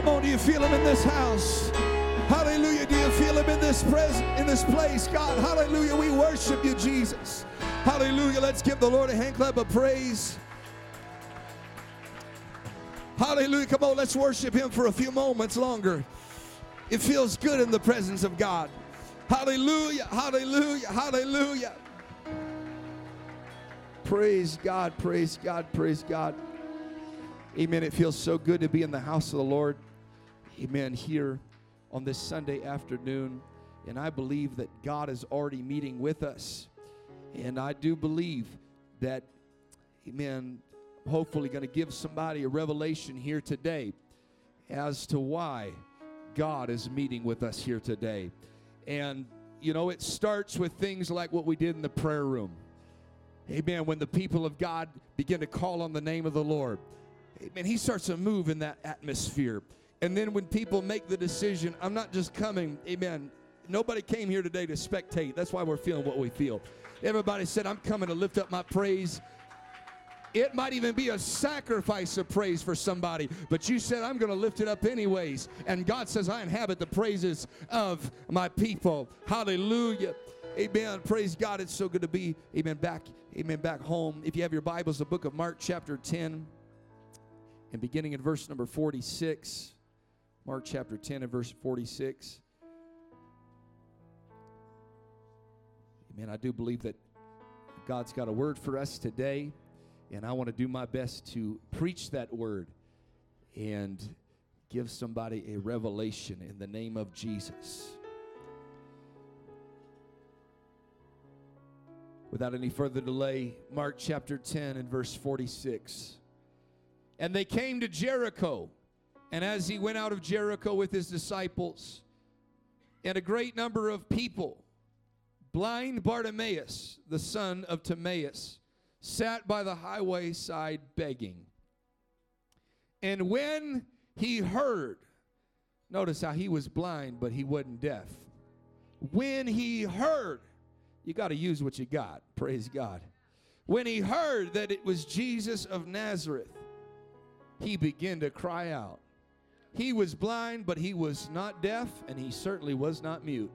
Come on, do you feel him in this house? Hallelujah. Do you feel him in this present in this place? God, hallelujah. We worship you, Jesus. Hallelujah. Let's give the Lord a hand clap of praise. Hallelujah. Come on, let's worship him for a few moments longer. It feels good in the presence of God. Hallelujah. Hallelujah. Hallelujah. Praise God. Praise God. Praise God. Amen. It feels so good to be in the house of the Lord. Amen. Here on this Sunday afternoon. And I believe that God is already meeting with us. And I do believe that, amen, hopefully going to give somebody a revelation here today as to why God is meeting with us here today. And, you know, it starts with things like what we did in the prayer room. Amen. When the people of God begin to call on the name of the Lord, amen, He starts to move in that atmosphere. And then when people make the decision, I'm not just coming, amen. Nobody came here today to spectate. That's why we're feeling what we feel. Everybody said, I'm coming to lift up my praise. It might even be a sacrifice of praise for somebody, but you said, I'm going to lift it up anyways. And God says, I inhabit the praises of my people. Hallelujah. Amen. Praise God. It's so good to be, amen, back, amen, back home. If you have your Bibles, the book of Mark, chapter 10, and beginning in verse number 46. Mark chapter 10 and verse 46. Amen. I do believe that God's got a word for us today, and I want to do my best to preach that word and give somebody a revelation in the name of Jesus. Without any further delay, Mark chapter 10 and verse 46. And they came to Jericho. And as he went out of Jericho with his disciples and a great number of people, blind Bartimaeus, the son of Timaeus, sat by the highway side begging. And when he heard, notice how he was blind, but he wasn't deaf. When he heard, you got to use what you got, praise God. When he heard that it was Jesus of Nazareth, he began to cry out. He was blind, but he was not deaf, and he certainly was not mute.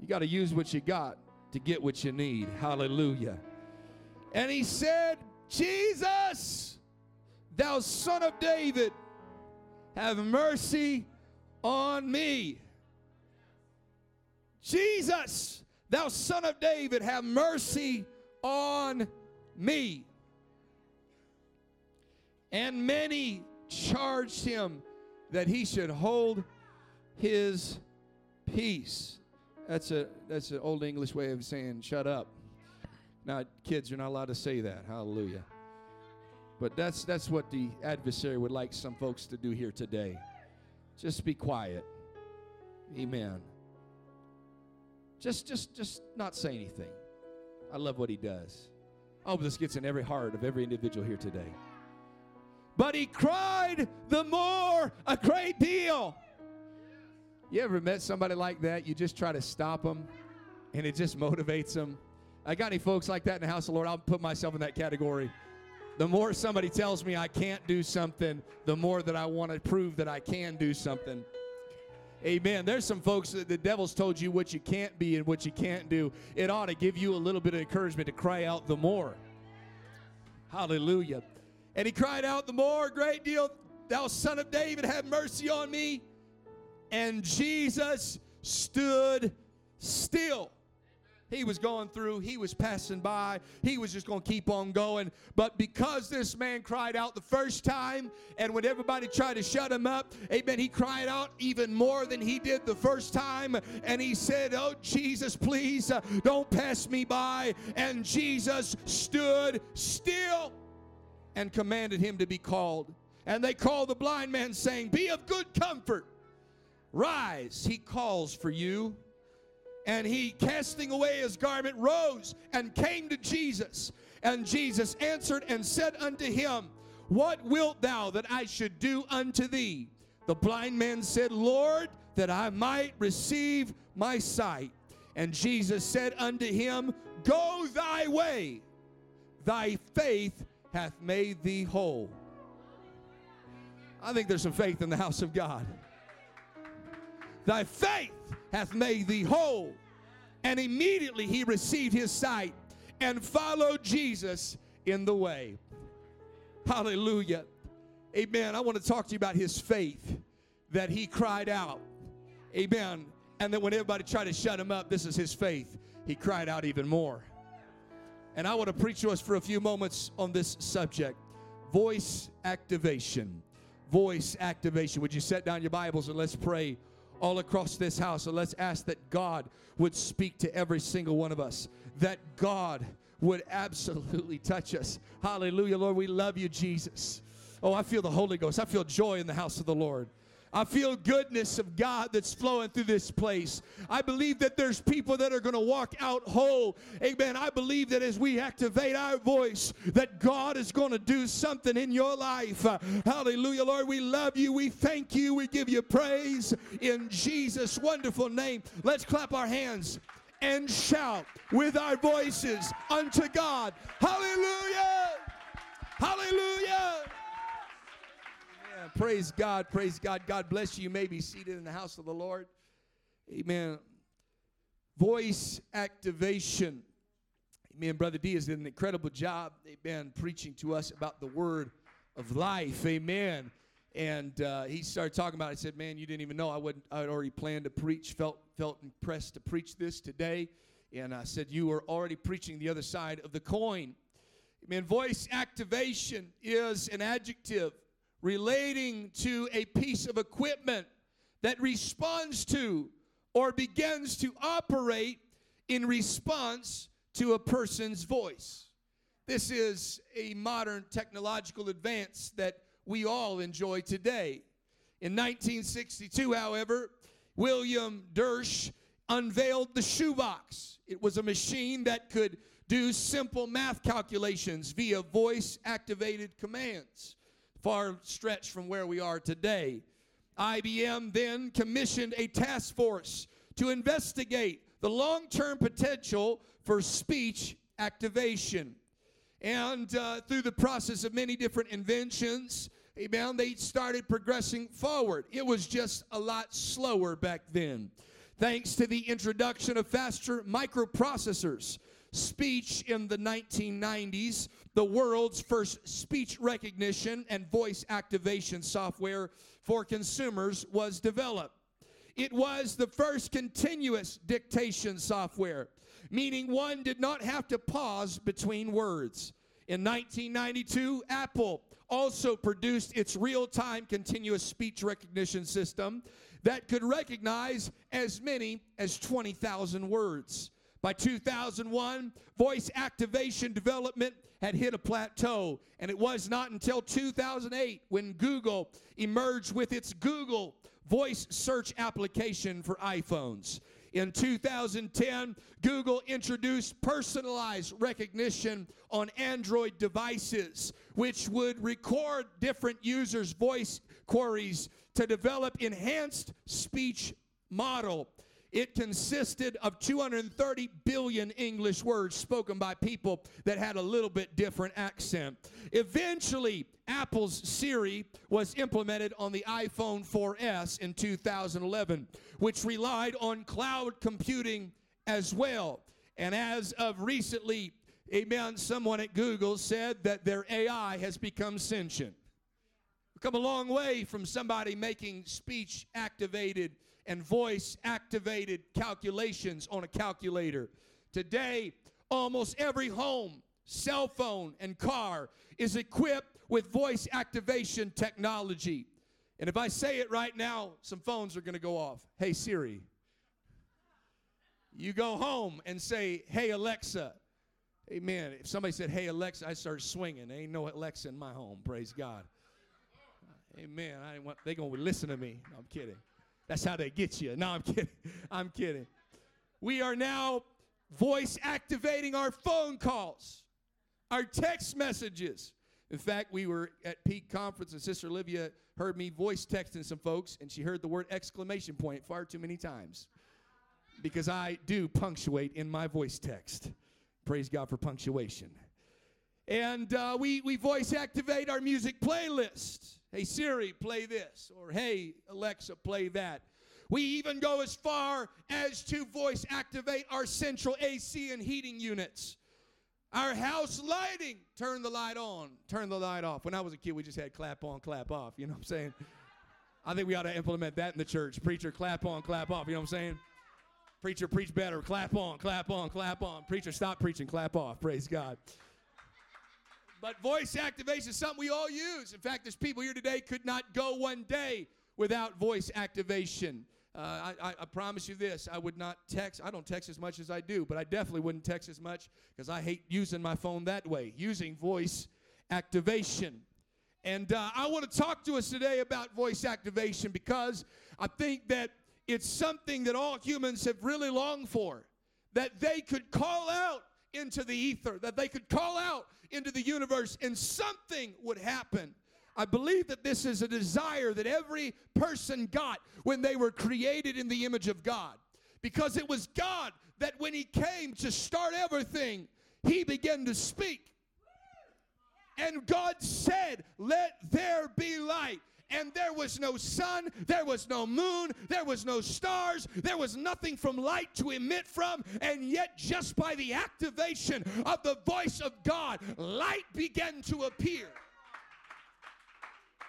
You got to use what you got to get what you need. Hallelujah. And he said, Jesus, thou son of David, have mercy on me. Jesus, thou son of David, have mercy on me. And many charged him that he should hold his peace. That's a that's an old English way of saying shut up. Now, kids, you're not allowed to say that. Hallelujah. But that's that's what the adversary would like some folks to do here today. Just be quiet. Amen. Just just just not say anything. I love what he does. I hope this gets in every heart of every individual here today. But he cried the more a great deal. You ever met somebody like that? You just try to stop them and it just motivates them. I got any folks like that in the house of the Lord? I'll put myself in that category. The more somebody tells me I can't do something, the more that I want to prove that I can do something. Amen. There's some folks that the devil's told you what you can't be and what you can't do. It ought to give you a little bit of encouragement to cry out the more. Hallelujah. And he cried out the more, great deal, thou son of David, have mercy on me. And Jesus stood still. He was going through, he was passing by, he was just going to keep on going. But because this man cried out the first time, and when everybody tried to shut him up, amen, he cried out even more than he did the first time. And he said, Oh, Jesus, please uh, don't pass me by. And Jesus stood still and commanded him to be called. And they called the blind man, saying, Be of good comfort. Rise, he calls for you. And he, casting away his garment, rose and came to Jesus. And Jesus answered and said unto him, What wilt thou that I should do unto thee? The blind man said, Lord, that I might receive my sight. And Jesus said unto him, Go thy way, thy faith hath made thee whole. I think there's some faith in the house of God. Thy faith hath made thee whole. And immediately he received his sight and followed Jesus in the way. Hallelujah. Amen. I want to talk to you about his faith that he cried out. Amen. And then when everybody tried to shut him up, this is his faith. He cried out even more. And I want to preach to us for a few moments on this subject voice activation. Voice activation. Would you set down your Bibles and let's pray all across this house and let's ask that God would speak to every single one of us, that God would absolutely touch us. Hallelujah, Lord. We love you, Jesus. Oh, I feel the Holy Ghost. I feel joy in the house of the Lord. I feel goodness of God that's flowing through this place. I believe that there's people that are going to walk out whole. Amen. I believe that as we activate our voice, that God is going to do something in your life. Hallelujah, Lord. We love you. We thank you. We give you praise in Jesus' wonderful name. Let's clap our hands and shout with our voices unto God. Hallelujah! Hallelujah! Amen. Praise God. Praise God. God bless you. You may be seated in the house of the Lord. Amen. Voice activation. Amen. Brother Diaz did an incredible job. Amen. Preaching to us about the word of life. Amen. And uh, he started talking about. It. I said, "Man, you didn't even know I would I had already planned to preach. Felt felt impressed to preach this today." And I said, "You were already preaching the other side of the coin." Amen. Voice activation is an adjective relating to a piece of equipment that responds to or begins to operate in response to a person's voice. This is a modern technological advance that we all enjoy today. In 1962, however, William Dersch unveiled the shoebox. It was a machine that could do simple math calculations via voice activated commands far stretch from where we are today. IBM then commissioned a task force to investigate the long term potential for speech activation. And uh, through the process of many different inventions, amen, they started progressing forward. It was just a lot slower back then. Thanks to the introduction of faster microprocessors, speech in the 1990s the world's first speech recognition and voice activation software for consumers was developed. It was the first continuous dictation software, meaning one did not have to pause between words. In 1992, Apple also produced its real time continuous speech recognition system that could recognize as many as 20,000 words. By 2001, voice activation development had hit a plateau, and it was not until 2008 when Google emerged with its Google voice search application for iPhones. In 2010, Google introduced personalized recognition on Android devices, which would record different users' voice queries to develop enhanced speech model it consisted of 230 billion English words spoken by people that had a little bit different accent. Eventually, Apple's Siri was implemented on the iPhone 4S in 2011, which relied on cloud computing as well. And as of recently, amen, someone at Google said that their AI has become sentient. We've come a long way from somebody making speech activated and voice activated calculations on a calculator. Today, almost every home, cell phone, and car is equipped with voice activation technology. And if I say it right now, some phones are going to go off. Hey, Siri. You go home and say, Hey, Alexa. Amen. If somebody said, Hey, Alexa, I start swinging. There ain't no Alexa in my home. Praise God. Amen. I want, they going to listen to me. No, I'm kidding. That's how they get you. No, I'm kidding. I'm kidding. We are now voice activating our phone calls, our text messages. In fact, we were at Peak Conference, and Sister Olivia heard me voice texting some folks, and she heard the word exclamation point far too many times because I do punctuate in my voice text. Praise God for punctuation. And uh, we, we voice activate our music playlist. Hey, Siri, play this. Or, hey, Alexa, play that. We even go as far as to voice activate our central AC and heating units. Our house lighting, turn the light on, turn the light off. When I was a kid, we just had clap on, clap off. You know what I'm saying? I think we ought to implement that in the church. Preacher, clap on, clap off. You know what I'm saying? Preacher, preach better. Clap on, clap on, clap on. Preacher, stop preaching, clap off. Praise God. But voice activation is something we all use. In fact, there's people here today could not go one day without voice activation. Uh, I, I, promise you this I would not text. I don't text as much as I do, but I definitely wouldn't text as much because I hate using my phone that way, using voice activation. And uh, I want to talk to us today about voice activation because I think that it's something that all humans have really longed for. That they could call out into the ether, that they could call out into the universe, and something would happen. I believe that this is a desire that every person got when they were created in the image of God. Because it was God that when He came to start everything, He began to speak. And God said, Let there be light. And there was no sun, there was no moon, there was no stars, there was nothing from light to emit from. And yet, just by the activation of the voice of God, light began to appear.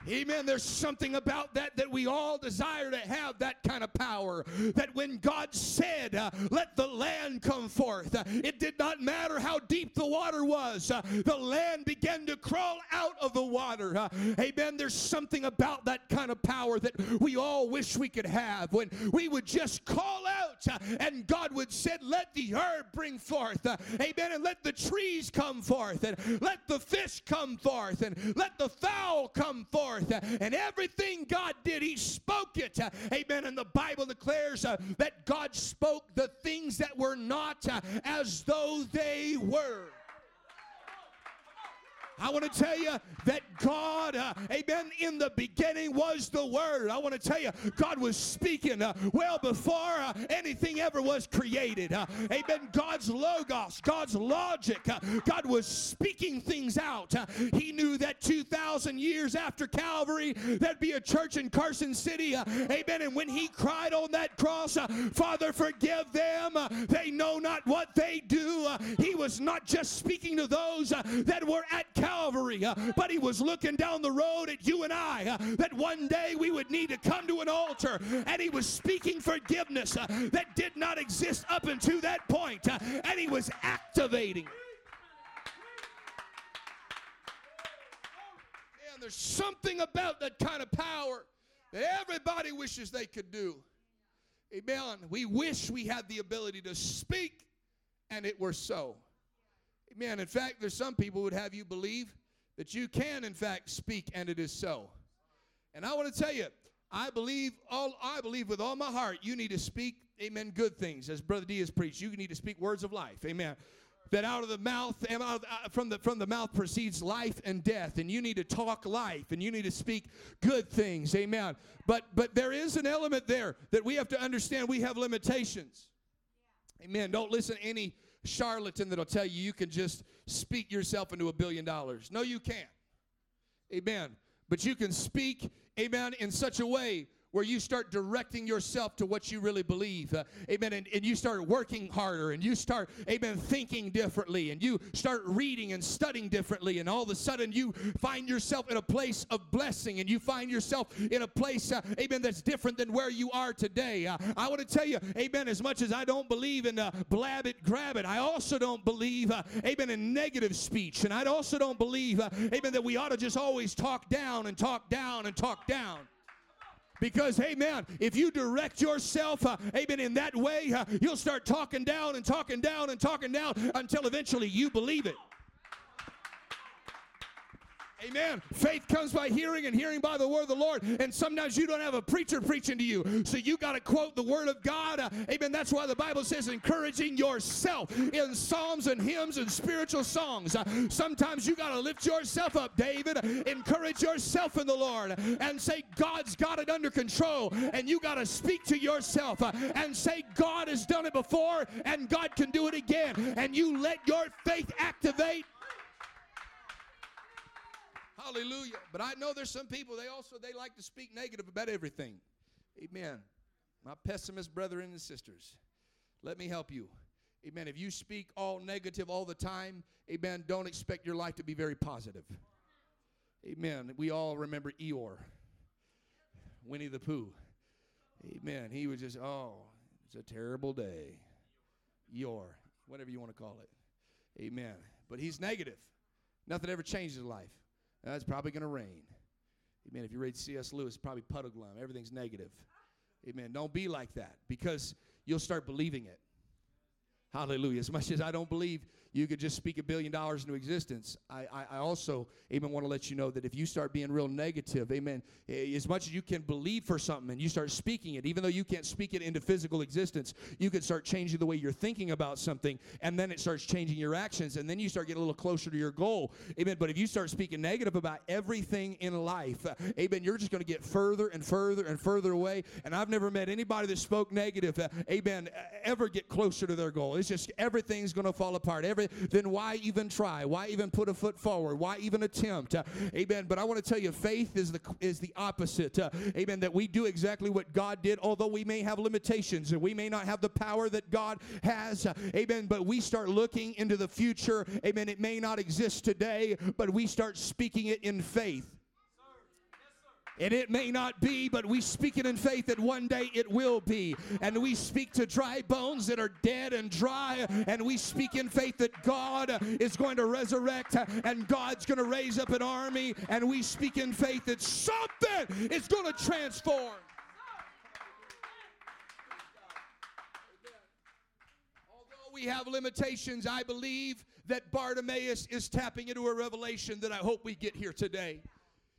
Amen. There's something about that that we all desire to have that kind of power. That when God said, uh, Let the land come forth, uh, it did not matter how deep the water was, uh, the land began to crawl out of the water. Uh, amen. There's something about that kind of power that we all wish we could have when we would just call out uh, and God would say, Let the herb bring forth. Uh, amen. And let the trees come forth, and let the fish come forth, and let the fowl come forth forth. And everything God did, He spoke it. Amen. And the Bible declares uh, that God spoke the things that were not uh, as though they were. I want to tell you that God, uh, amen, in the beginning was the Word. I want to tell you, God was speaking uh, well before uh, anything ever was created. Uh, amen. God's Logos, God's logic, uh, God was speaking things out. Uh, he knew that 2,000 years after Calvary, there'd be a church in Carson City. amen. And when He cried on that cross, Father, forgive them. they know not what they do. he was not just speaking to those that were at Calvary. Uh, but he was looking down the road at you and I uh, that one day we would need to come to an altar, and he was speaking forgiveness uh, that did not exist up until that point, and he was activating. And there's something about that kind of power that everybody wishes they could do. Amen. We wish we had the ability to speak and it were so. Amen. In fact, there's some people would have you believe that you can, in fact, speak, and it is so. And I want to tell you, I believe all I believe with all my heart, you need to speak, amen, good things. As Brother Diaz preached, you need to speak words of life. Amen. That out of the mouth, uh, from the from the mouth proceeds life and death, and you need to talk life, and you need to speak good things, amen. But but there is an element there that we have to understand. We have limitations, amen. Don't listen to any charlatan that'll tell you you can just speak yourself into a billion dollars. No, you can't. Amen. But you can speak, amen, in such a way where you start directing yourself to what you really believe. Uh, amen. And, and you start working harder and you start, amen, thinking differently and you start reading and studying differently. And all of a sudden you find yourself in a place of blessing and you find yourself in a place, uh, amen, that's different than where you are today. Uh, I want to tell you, amen, as much as I don't believe in uh, blab it, grab it, I also don't believe, uh, amen, in negative speech. And I also don't believe, uh, amen, that we ought to just always talk down and talk down and talk down. Because, amen, if you direct yourself, uh, amen, in that way, uh, you'll start talking down and talking down and talking down until eventually you believe it. Amen. Faith comes by hearing and hearing by the word of the Lord. And sometimes you don't have a preacher preaching to you. So you got to quote the word of God. Uh, amen. That's why the Bible says encouraging yourself in psalms and hymns and spiritual songs. Uh, sometimes you got to lift yourself up, David. Encourage yourself in the Lord and say, God's got it under control. And you got to speak to yourself uh, and say, God has done it before and God can do it again. And you let your faith activate Hallelujah. But I know there's some people they also they like to speak negative about everything. Amen. My pessimist brethren and sisters, let me help you. Amen. If you speak all negative all the time, amen, don't expect your life to be very positive. Amen. We all remember Eeyore, Winnie the Pooh. Amen. He was just, oh, it's a terrible day. Eeyore, whatever you want to call it. Amen. But he's negative. Nothing ever changes in life. Uh, it's probably going to rain. Amen. If you read C.S. Lewis, probably Puddleglum. Everything's negative. Amen. Don't be like that because you'll start believing it. Hallelujah. As much as I don't believe you could just speak a billion dollars into existence. I, I, I, also, amen, want to let you know that if you start being real negative, amen, as much as you can believe for something and you start speaking it, even though you can't speak it into physical existence, you can start changing the way you're thinking about something, and then it starts changing your actions, and then you start getting a little closer to your goal, amen. But if you start speaking negative about everything in life, uh, amen, you're just going to get further and further and further away. And I've never met anybody that spoke negative, uh, amen, ever get closer to their goal. It's just everything's going to fall apart. Every then why even try? Why even put a foot forward? Why even attempt? Uh, amen. But I want to tell you, faith is the is the opposite. Uh, amen. That we do exactly what God did, although we may have limitations and we may not have the power that God has. Uh, amen. But we start looking into the future. Amen. It may not exist today, but we start speaking it in faith. And it may not be, but we speak it in faith that one day it will be. And we speak to dry bones that are dead and dry. And we speak in faith that God is going to resurrect and God's going to raise up an army. And we speak in faith that something is going to transform. Although we have limitations, I believe that Bartimaeus is tapping into a revelation that I hope we get here today.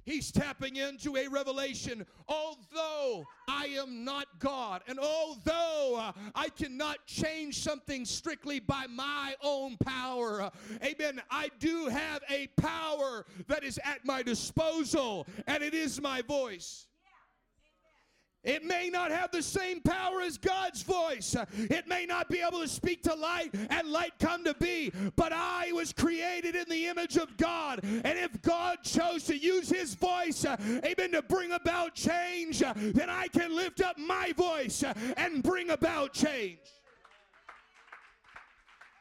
He's tapping into a revelation. Although I am not God, and although uh, I cannot change something strictly by my own power, uh, amen, I do have a power that is at my disposal, and it is my voice. It may not have the same power as God's voice. It may not be able to speak to light and light come to be. But I was created in the image of God. And if God chose to use his voice, amen, to bring about change, then I can lift up my voice and bring about change.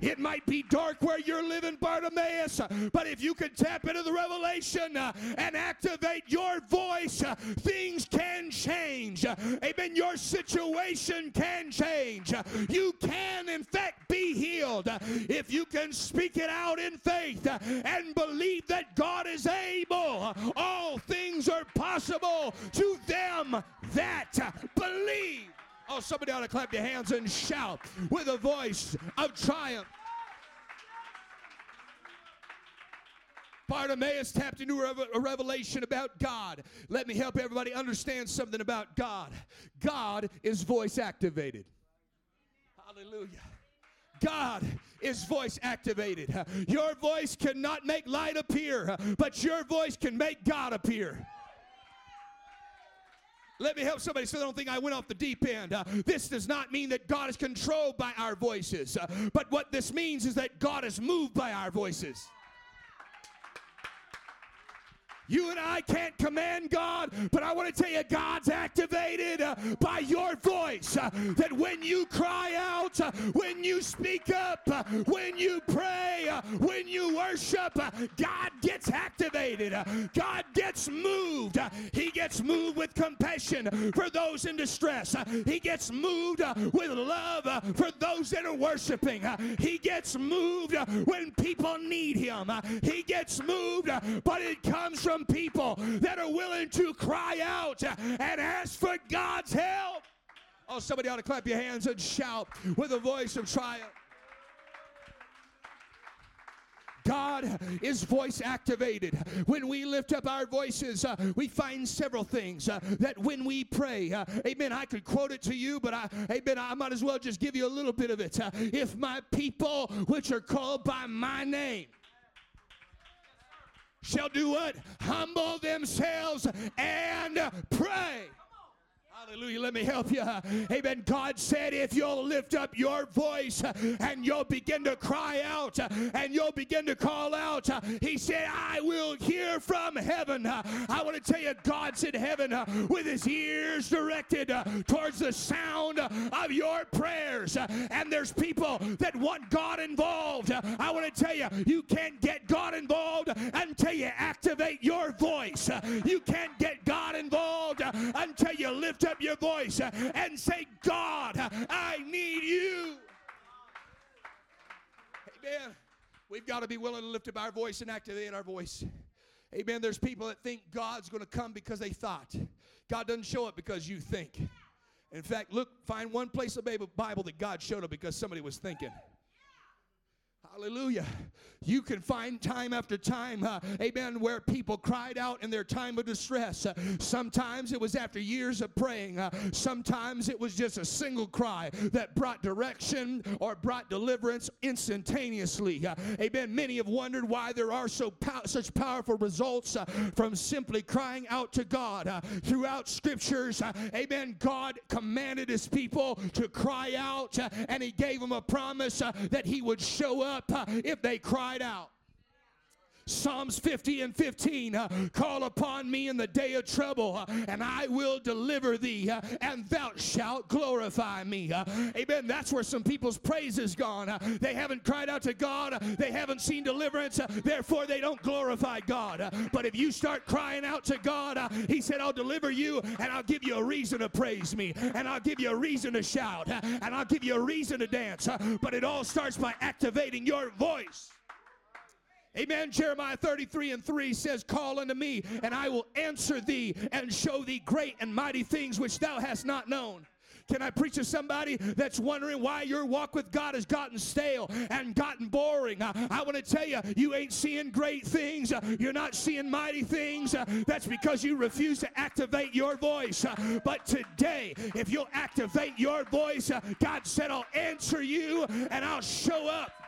It might be dark where you're living, Bartimaeus, but if you can tap into the revelation uh, and activate your voice, uh, things can change. Amen. Your situation can change. You can, in fact, be healed if you can speak it out in faith and believe that God is able. All things are possible to them that believe. Oh, somebody ought to clap your hands and shout with a voice of triumph. Bartimaeus tapped into a revelation about God. Let me help everybody understand something about God. God is voice activated. Hallelujah. God is voice activated. Your voice cannot make light appear, but your voice can make God appear. Let me help somebody so they don't think I went off the deep end. Uh, this does not mean that God is controlled by our voices, uh, but what this means is that God is moved by our voices. You and I can't command God, but I want to tell you, God's activated uh, by your voice. Uh, that when you cry out, uh, when you speak up, uh, when you pray, uh, when you worship, uh, God gets activated. God gets moved. he gets moved with compassion for those in distress. he gets moved with love for those that are worshiping. he gets moved when people need him. he gets moved, but it comes from some people that are willing to cry out and ask for God's help. Oh, somebody ought to clap your hands and shout with a voice of triumph. God is voice activated. When we lift up our voices, uh, we find several things uh, that when we pray, uh, amen, I could quote it to you, but I, amen, I might as well just give you a little bit of it. Uh, if my people, which are called by my name, shall do what? Humble themselves and pray. Hallelujah. Let me help you. Amen. God said, if you'll lift up your voice and you'll begin to cry out and you'll begin to call out, He said, I will hear from heaven. I want to tell you, God's in heaven with His ears directed towards the sound of your prayers. And there's people that want God involved. I want to tell you, you can't get God involved until you activate your voice. You can't get God involved until you lift up your voice and say, God, I need you. Amen. We've got to be willing to lift up our voice and activate our voice. Amen. There's people that think God's going to come because they thought. God doesn't show up because you think. In fact, look, find one place in the Bible that God showed up because somebody was thinking. Hallelujah. You can find time after time, uh, amen, where people cried out in their time of distress. Uh, sometimes it was after years of praying. Uh, sometimes it was just a single cry that brought direction or brought deliverance instantaneously. Uh, amen. Many have wondered why there are so pow- such powerful results uh, from simply crying out to God. Uh, throughout scriptures, amen, God commanded his people to cry out and he gave them a promise that he would show up up if they cried out. Psalms 50 and 15 uh, Call upon me in the day of trouble, uh, and I will deliver thee, uh, and thou shalt glorify me. Uh. Amen. That's where some people's praise is gone. Uh. They haven't cried out to God, uh, they haven't seen deliverance, therefore they don't glorify God. but if you start crying out to God, He said, I'll deliver you, and I'll give you a reason to praise me, and I'll give you a reason to shout, and I'll give you a reason to dance. but it all starts by activating your voice. Amen. Jeremiah 33 and 3 says, Call unto me, and I will answer thee and show thee great and mighty things which thou hast not known. Can I preach to somebody that's wondering why your walk with God has gotten stale and gotten boring? Uh, I, I want to tell you, you ain't seeing great things. Uh, you're not seeing mighty things. Uh, that's because you refuse to activate your voice. But today, if you'll activate your voice, God said, I'll answer you and I'll show up.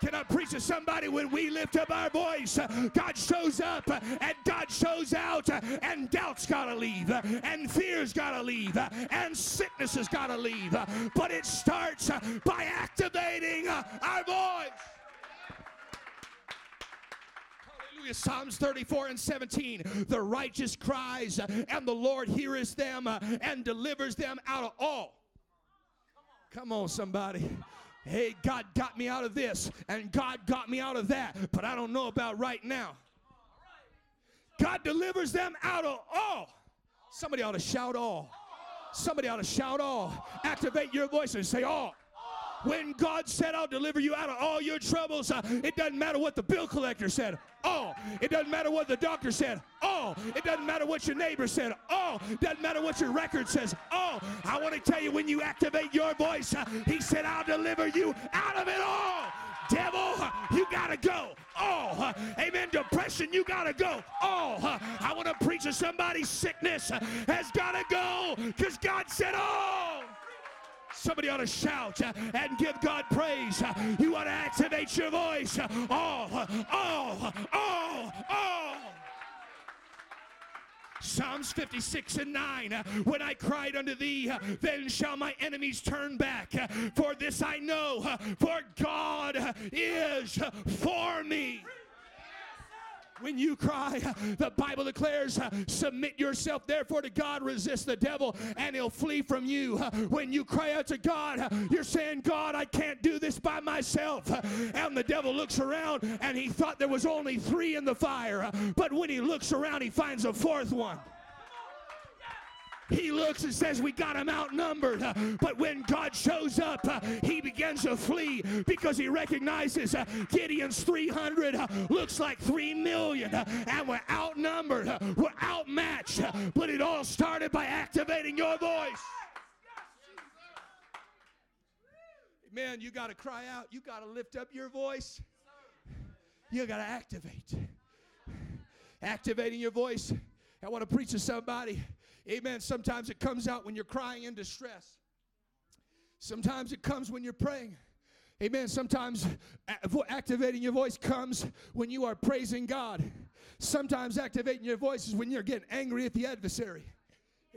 Can I preach to somebody when we lift up our voice? God shows up and God shows out, and doubt's gotta leave, and fear's gotta leave, and sickness has gotta leave. But it starts by activating our voice. Hallelujah. Psalms 34 and 17. The righteous cries, and the Lord heareth them and delivers them out of all. Come on, somebody. Hey, God got me out of this, and God got me out of that, but I don't know about right now. God delivers them out of all. Somebody ought to shout all. Somebody ought to shout all. Activate your voice and say all. When God said, I'll deliver you out of all your troubles, uh, it doesn't matter what the bill collector said. Oh, it doesn't matter what the doctor said. Oh, it doesn't matter what your neighbor said. Oh, it doesn't matter what your record says. Oh, I want to tell you when you activate your voice, uh, He said, I'll deliver you out of it all. Devil, uh, you gotta go. Oh, uh, amen. Depression, you gotta go. Oh, uh, I want to preach to somebody sickness has gotta go because God said, Oh. Somebody ought to shout uh, and give God praise. Uh, you ought to activate your voice. Oh, oh, oh, oh. Psalms 56 and 9. When I cried unto thee, then shall my enemies turn back. For this I know, for God is for me. When you cry, the Bible declares, submit yourself therefore to God, resist the devil, and he'll flee from you. When you cry out to God, you're saying, God, I can't do this by myself. And the devil looks around and he thought there was only three in the fire. But when he looks around, he finds a fourth one. He looks and says, We got him outnumbered. But when God shows up, he begins to flee because he recognizes Gideon's 300 looks like 3 million and we're outnumbered, we're outmatched. But it all started by activating your voice. Man, you got to cry out. You got to lift up your voice. You got to activate. Activating your voice. I want to preach to somebody Amen. Sometimes it comes out when you're crying in distress. Sometimes it comes when you're praying. Amen. Sometimes activating your voice comes when you are praising God. Sometimes activating your voice is when you're getting angry at the adversary.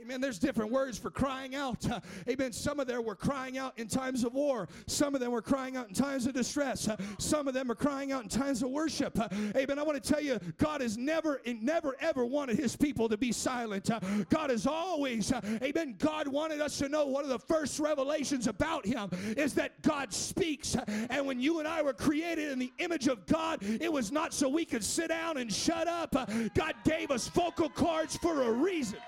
Amen. There's different words for crying out. Uh, amen. Some of them were crying out in times of war. Some of them were crying out in times of distress. Uh, some of them are crying out in times of worship. Uh, amen. I want to tell you, God has never, never, ever wanted His people to be silent. God has always, amen. God wanted us to know one of the first revelations about Him is that God speaks. And when you and I were created in the image of God, it was not so we could sit down and shut up. God gave us vocal cords for a reason.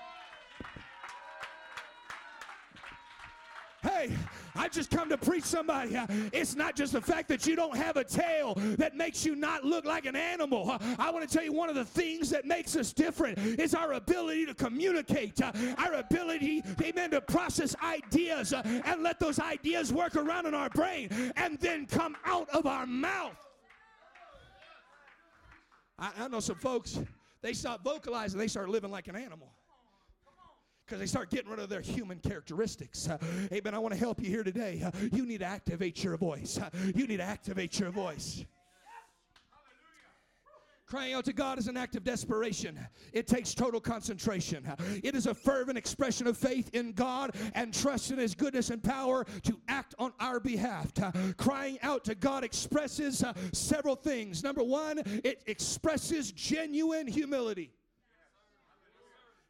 Hey, I just come to preach somebody. It's not just the fact that you don't have a tail that makes you not look like an animal. I want to tell you one of the things that makes us different is our ability to communicate, our ability, amen, to process ideas and let those ideas work around in our brain and then come out of our mouth. I, I know some folks, they stop vocalizing, they start living like an animal because they start getting rid of their human characteristics. Uh, amen. I want to help you here today. Uh, you need to activate your voice. Uh, you need to activate your voice. Crying out to God is an act of desperation. It takes total concentration. It is a fervent expression of faith in God and trust in His goodness and power to act on our behalf. Crying out to God expresses uh, several things. Number one, it expresses genuine humility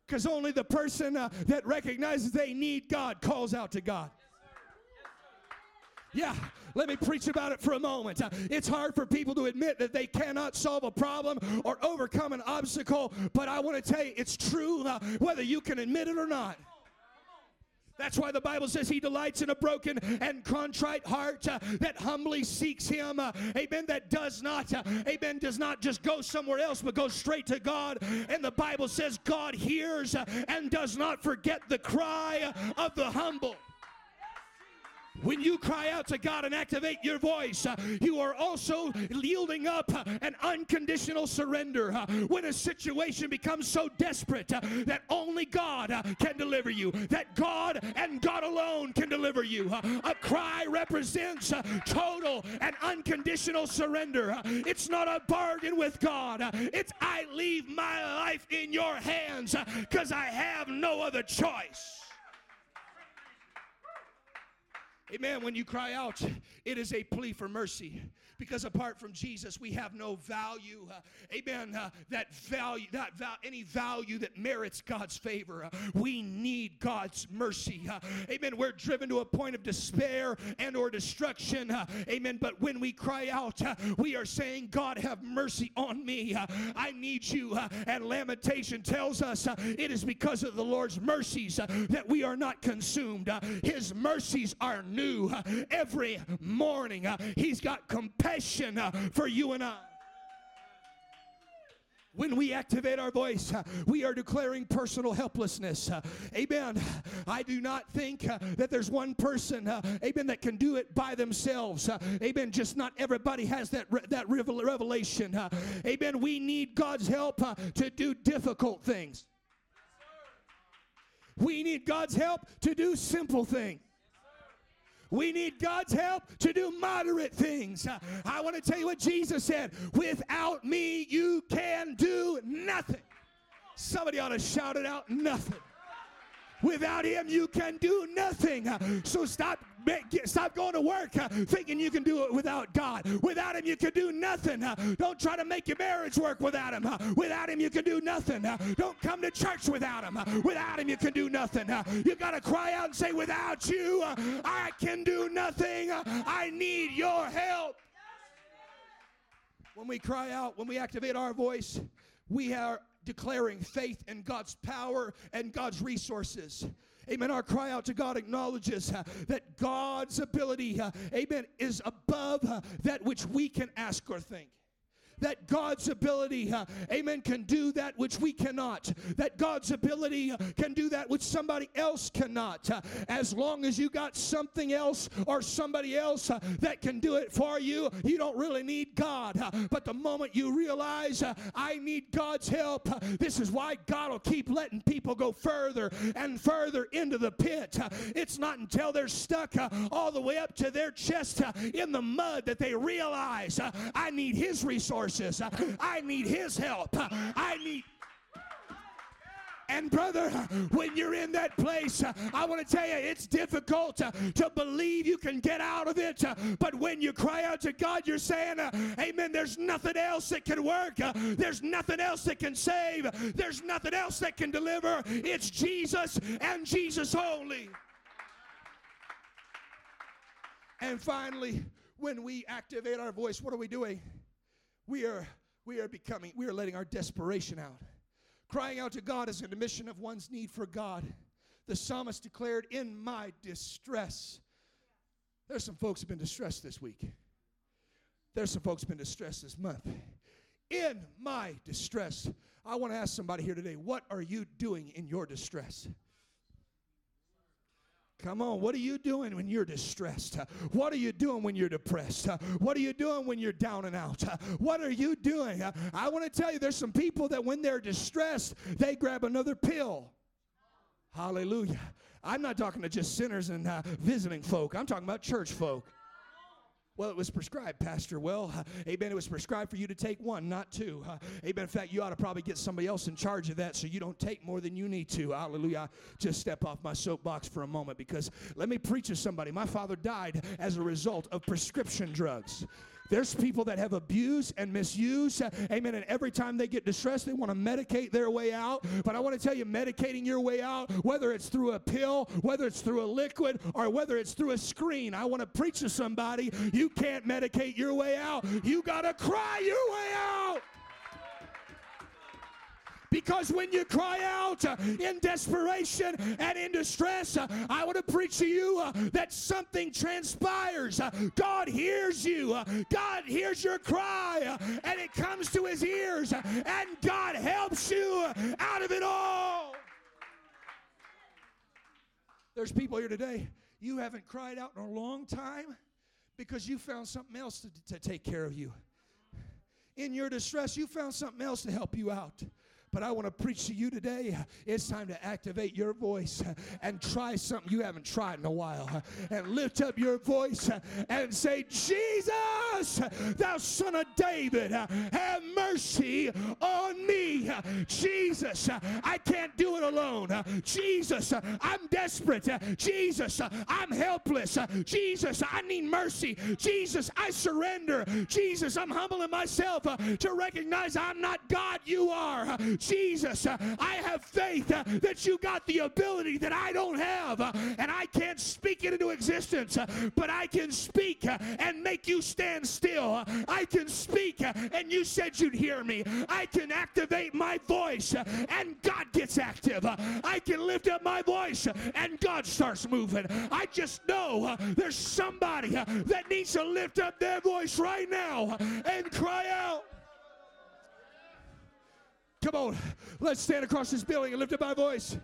because only the person uh, that recognizes they need God calls out to God. Yeah, let me preach about it for a moment. Uh, it's hard for people to admit that they cannot solve a problem or overcome an obstacle, but I want to tell you it's true uh, whether you can admit it or not. That's why the Bible says he delights in a broken and contrite heart uh, that humbly seeks him. Uh, amen. That does not, uh, amen, does not just go somewhere else, but goes straight to God. And the Bible says God hears uh, and does not forget the cry of the humble. When you cry out to God and activate your voice, uh, you are also yielding up uh, an unconditional surrender. Uh, when a situation becomes so desperate uh, that only God uh, can deliver you, that God and God alone can deliver you, uh, a cry represents total and unconditional surrender. it's not a bargain with God, it's I leave my life in your hands because I have no other choice. Amen. When you cry out, it is a plea for mercy because apart from Jesus, we have no value. Uh, amen. Uh, that value, that val- any value that merits God's favor. Uh, we need God's mercy. Uh, amen. We're driven to a point of despair and or destruction. Uh, amen. But when we cry out, uh, we are saying, God, have mercy on me. I need you. and Lamentation tells us it is because of the Lord's mercies that we are not consumed. His mercies are new every morning. He's got compassion uh, for you and I. When we activate our voice, uh, we are declaring personal helplessness. Uh, amen. I do not think that there's one person, amen, that can do it by themselves. Amen. Just not everybody has that, that revelation. Amen. We need God's help to do difficult things. We need God's help to do simple things. We need God's help to do moderate things. I want to tell you what Jesus said without me, you can do nothing. Somebody ought to shout it out nothing. Without him, you can do nothing. So stop, stop going to work thinking you can do it without God. Without him, you can do nothing. Don't try to make your marriage work without him. Without him, you can do nothing. Don't come to church without him. Without him, you can do nothing. You got to cry out and say, Without you, I can do nothing. I need your help. When we cry out, when we activate our voice, we are declaring faith in God's power and God's resources. Amen. Our cry out to God acknowledges uh, that God's ability, uh, amen, is above uh, that which we can ask or think that God's ability, uh, amen, can do that which we cannot. That God's ability uh, can do that which somebody else cannot. Uh, as long as you got something else or somebody else uh, that can do it for you, you don't really need God. Uh, but the moment you realize, uh, I need God's help, this is why God will keep letting people go further and further into the pit. it's not until they're stuck all the way up to their chest in the mud that they realize, I need His resources resources. I need His help. I need And brother, when you're in that place, I want to tell you, it's difficult to believe you can get out of it. But when you cry out to God, you're saying, Amen, there's nothing else that can work. There's nothing else that can save. There's nothing else that can deliver. It's Jesus and Jesus only. And finally, when we activate our voice, what are we doing? We are we are becoming, we are letting our desperation out. Crying out to God is an admission of one's need for God. The psalmist declared, In my distress. There's some folks who've been distressed this week. There's some folks who've been distressed this month. In my distress. I want to ask somebody here today, what are you doing in your distress? Come on, what are you doing when you're distressed? What are you doing when you're depressed? What are you doing when you're down and out? What are you doing? I want to tell you there's some people that when they're distressed, they grab another pill. Hallelujah. I'm not talking to just sinners and uh, visiting folk, I'm talking about church folk. Well, it was prescribed, Pastor. Well, uh, amen. It was prescribed for you to take one, not two. Uh, amen. In fact, you ought to probably get somebody else in charge of that so you don't take more than you need to. Hallelujah. Just step off my soapbox for a moment because let me preach to somebody. My father died as a result of prescription drugs. There's people that have abused and misused. Amen. And every time they get distressed, they want to medicate their way out. But I want to tell you, medicating your way out, whether it's through a pill, whether it's through a liquid, or whether it's through a screen, I want to preach to somebody. You can't medicate your way out. You got to cry your way out. Because when you cry out uh, in desperation and in distress, uh, I want to preach to you uh, that something transpires. God hears you, God hears your cry, and it comes to his ears, and God helps you out of it all. There's people here today, you haven't cried out in a long time because you found something else to, to take care of you. In your distress, you found something else to help you out. But I want to preach to you today. It's time to activate your voice and try something you haven't tried in a while. And lift up your voice and say, Jesus, thou son of David, have mercy on me. Jesus, I can't do it alone. Jesus, I'm desperate. Jesus, I'm helpless. Jesus, I need mercy. Jesus, I surrender. Jesus, I'm humbling myself to recognize I'm not God, you are. Jesus, uh, I have faith uh, that you got the ability that I don't have, uh, and I can't speak it into existence, uh, but I can speak uh, and make you stand still. I can speak, uh, and you said you'd hear me. I can activate my voice, and God gets active. I can lift up my voice, and God starts moving. I just know there's somebody that needs to lift up their voice right now and cry out. Come on, let's stand across this building and lift up our voice.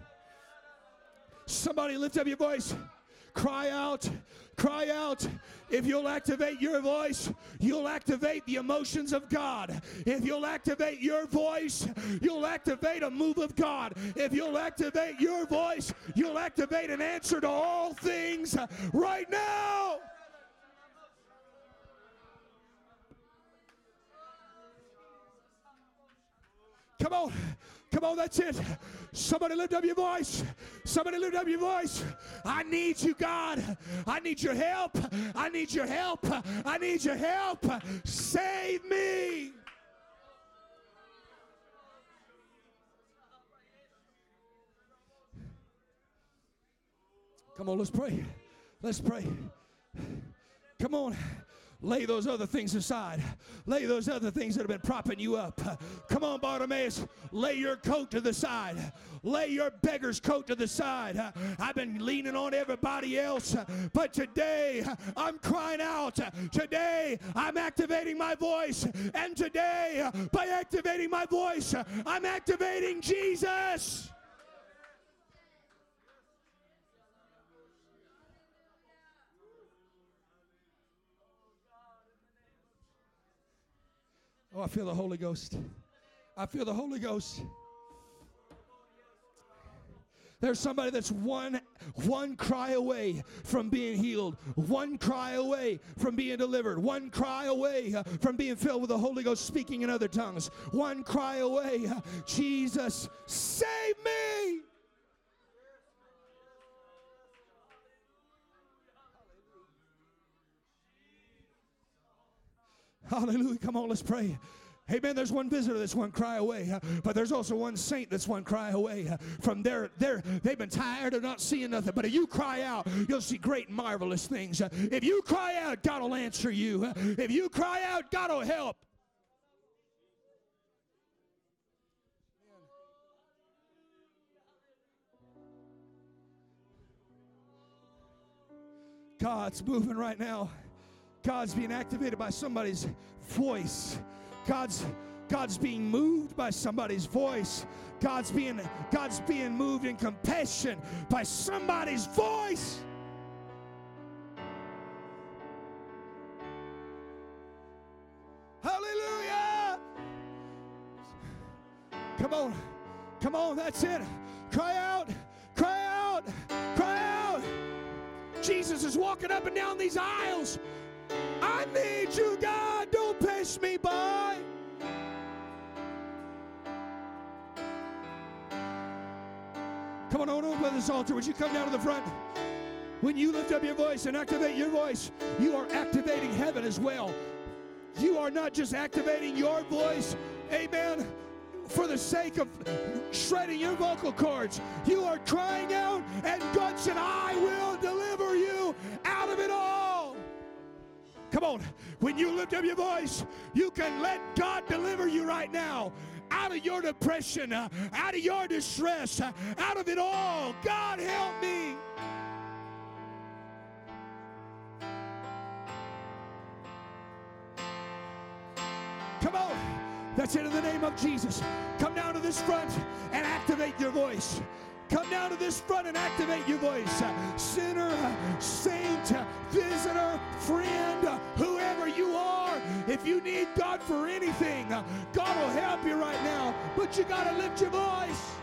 Somebody lift up your voice. Cry out, cry out. If you'll activate your voice, you'll activate the emotions of God. If you'll activate your voice, you'll activate a move of God. If you'll activate your voice, you'll activate an answer to all things right now. Come on. Come on, that's it. Somebody lift up your voice. Somebody lift up your voice. I need you, God. I need your help. I need your help. I need your help. Save me. Come on, let's pray. Let's pray. Come on. Lay those other things aside. Lay those other things that have been propping you up. Come on, Bartimaeus. Lay your coat to the side. Lay your beggar's coat to the side. I've been leaning on everybody else, but today I'm crying out. Today I'm activating my voice. And today, by activating my voice, I'm activating Jesus. Oh, I feel the Holy Ghost. I feel the Holy Ghost. There's somebody that's one one cry away from being healed, one cry away from being delivered, one cry away uh, from being filled with the Holy Ghost speaking in other tongues, one cry away. uh, Jesus, save me. Hallelujah. Come on, let's pray. Amen. There's one visitor that's one cry away, uh, but there's also one saint that's one cry away uh, from their their. They've been tired of not seeing nothing. But if you cry out, you'll see great and marvelous things. Uh, if you cry out, God will answer you. If you cry out, God will help. God's moving right now. God's being activated by somebody's voice. God's God's being moved by somebody's voice. God's being God's being moved in compassion by somebody's voice. Hallelujah. Come on. Come on, that's it. Cry out. Cry out. Cry out. Jesus is walking up and down these aisles. Need you, God. Don't pass me by. Come on, on over this altar. Would you come down to the front? When you lift up your voice and activate your voice, you are activating heaven as well. You are not just activating your voice, amen, for the sake of shredding your vocal cords. You are crying out, and God said, I will deliver Come on. When you lift up your voice, you can let God deliver you right now out of your depression, uh, out of your distress, uh, out of it all. God, help me. Come on. That's it in the name of Jesus. Come down to this front and activate your voice. Come down to this front and activate your voice. Sinner, saint, visitor, friend, whoever you are, if you need God for anything, God will help you right now. But you got to lift your voice.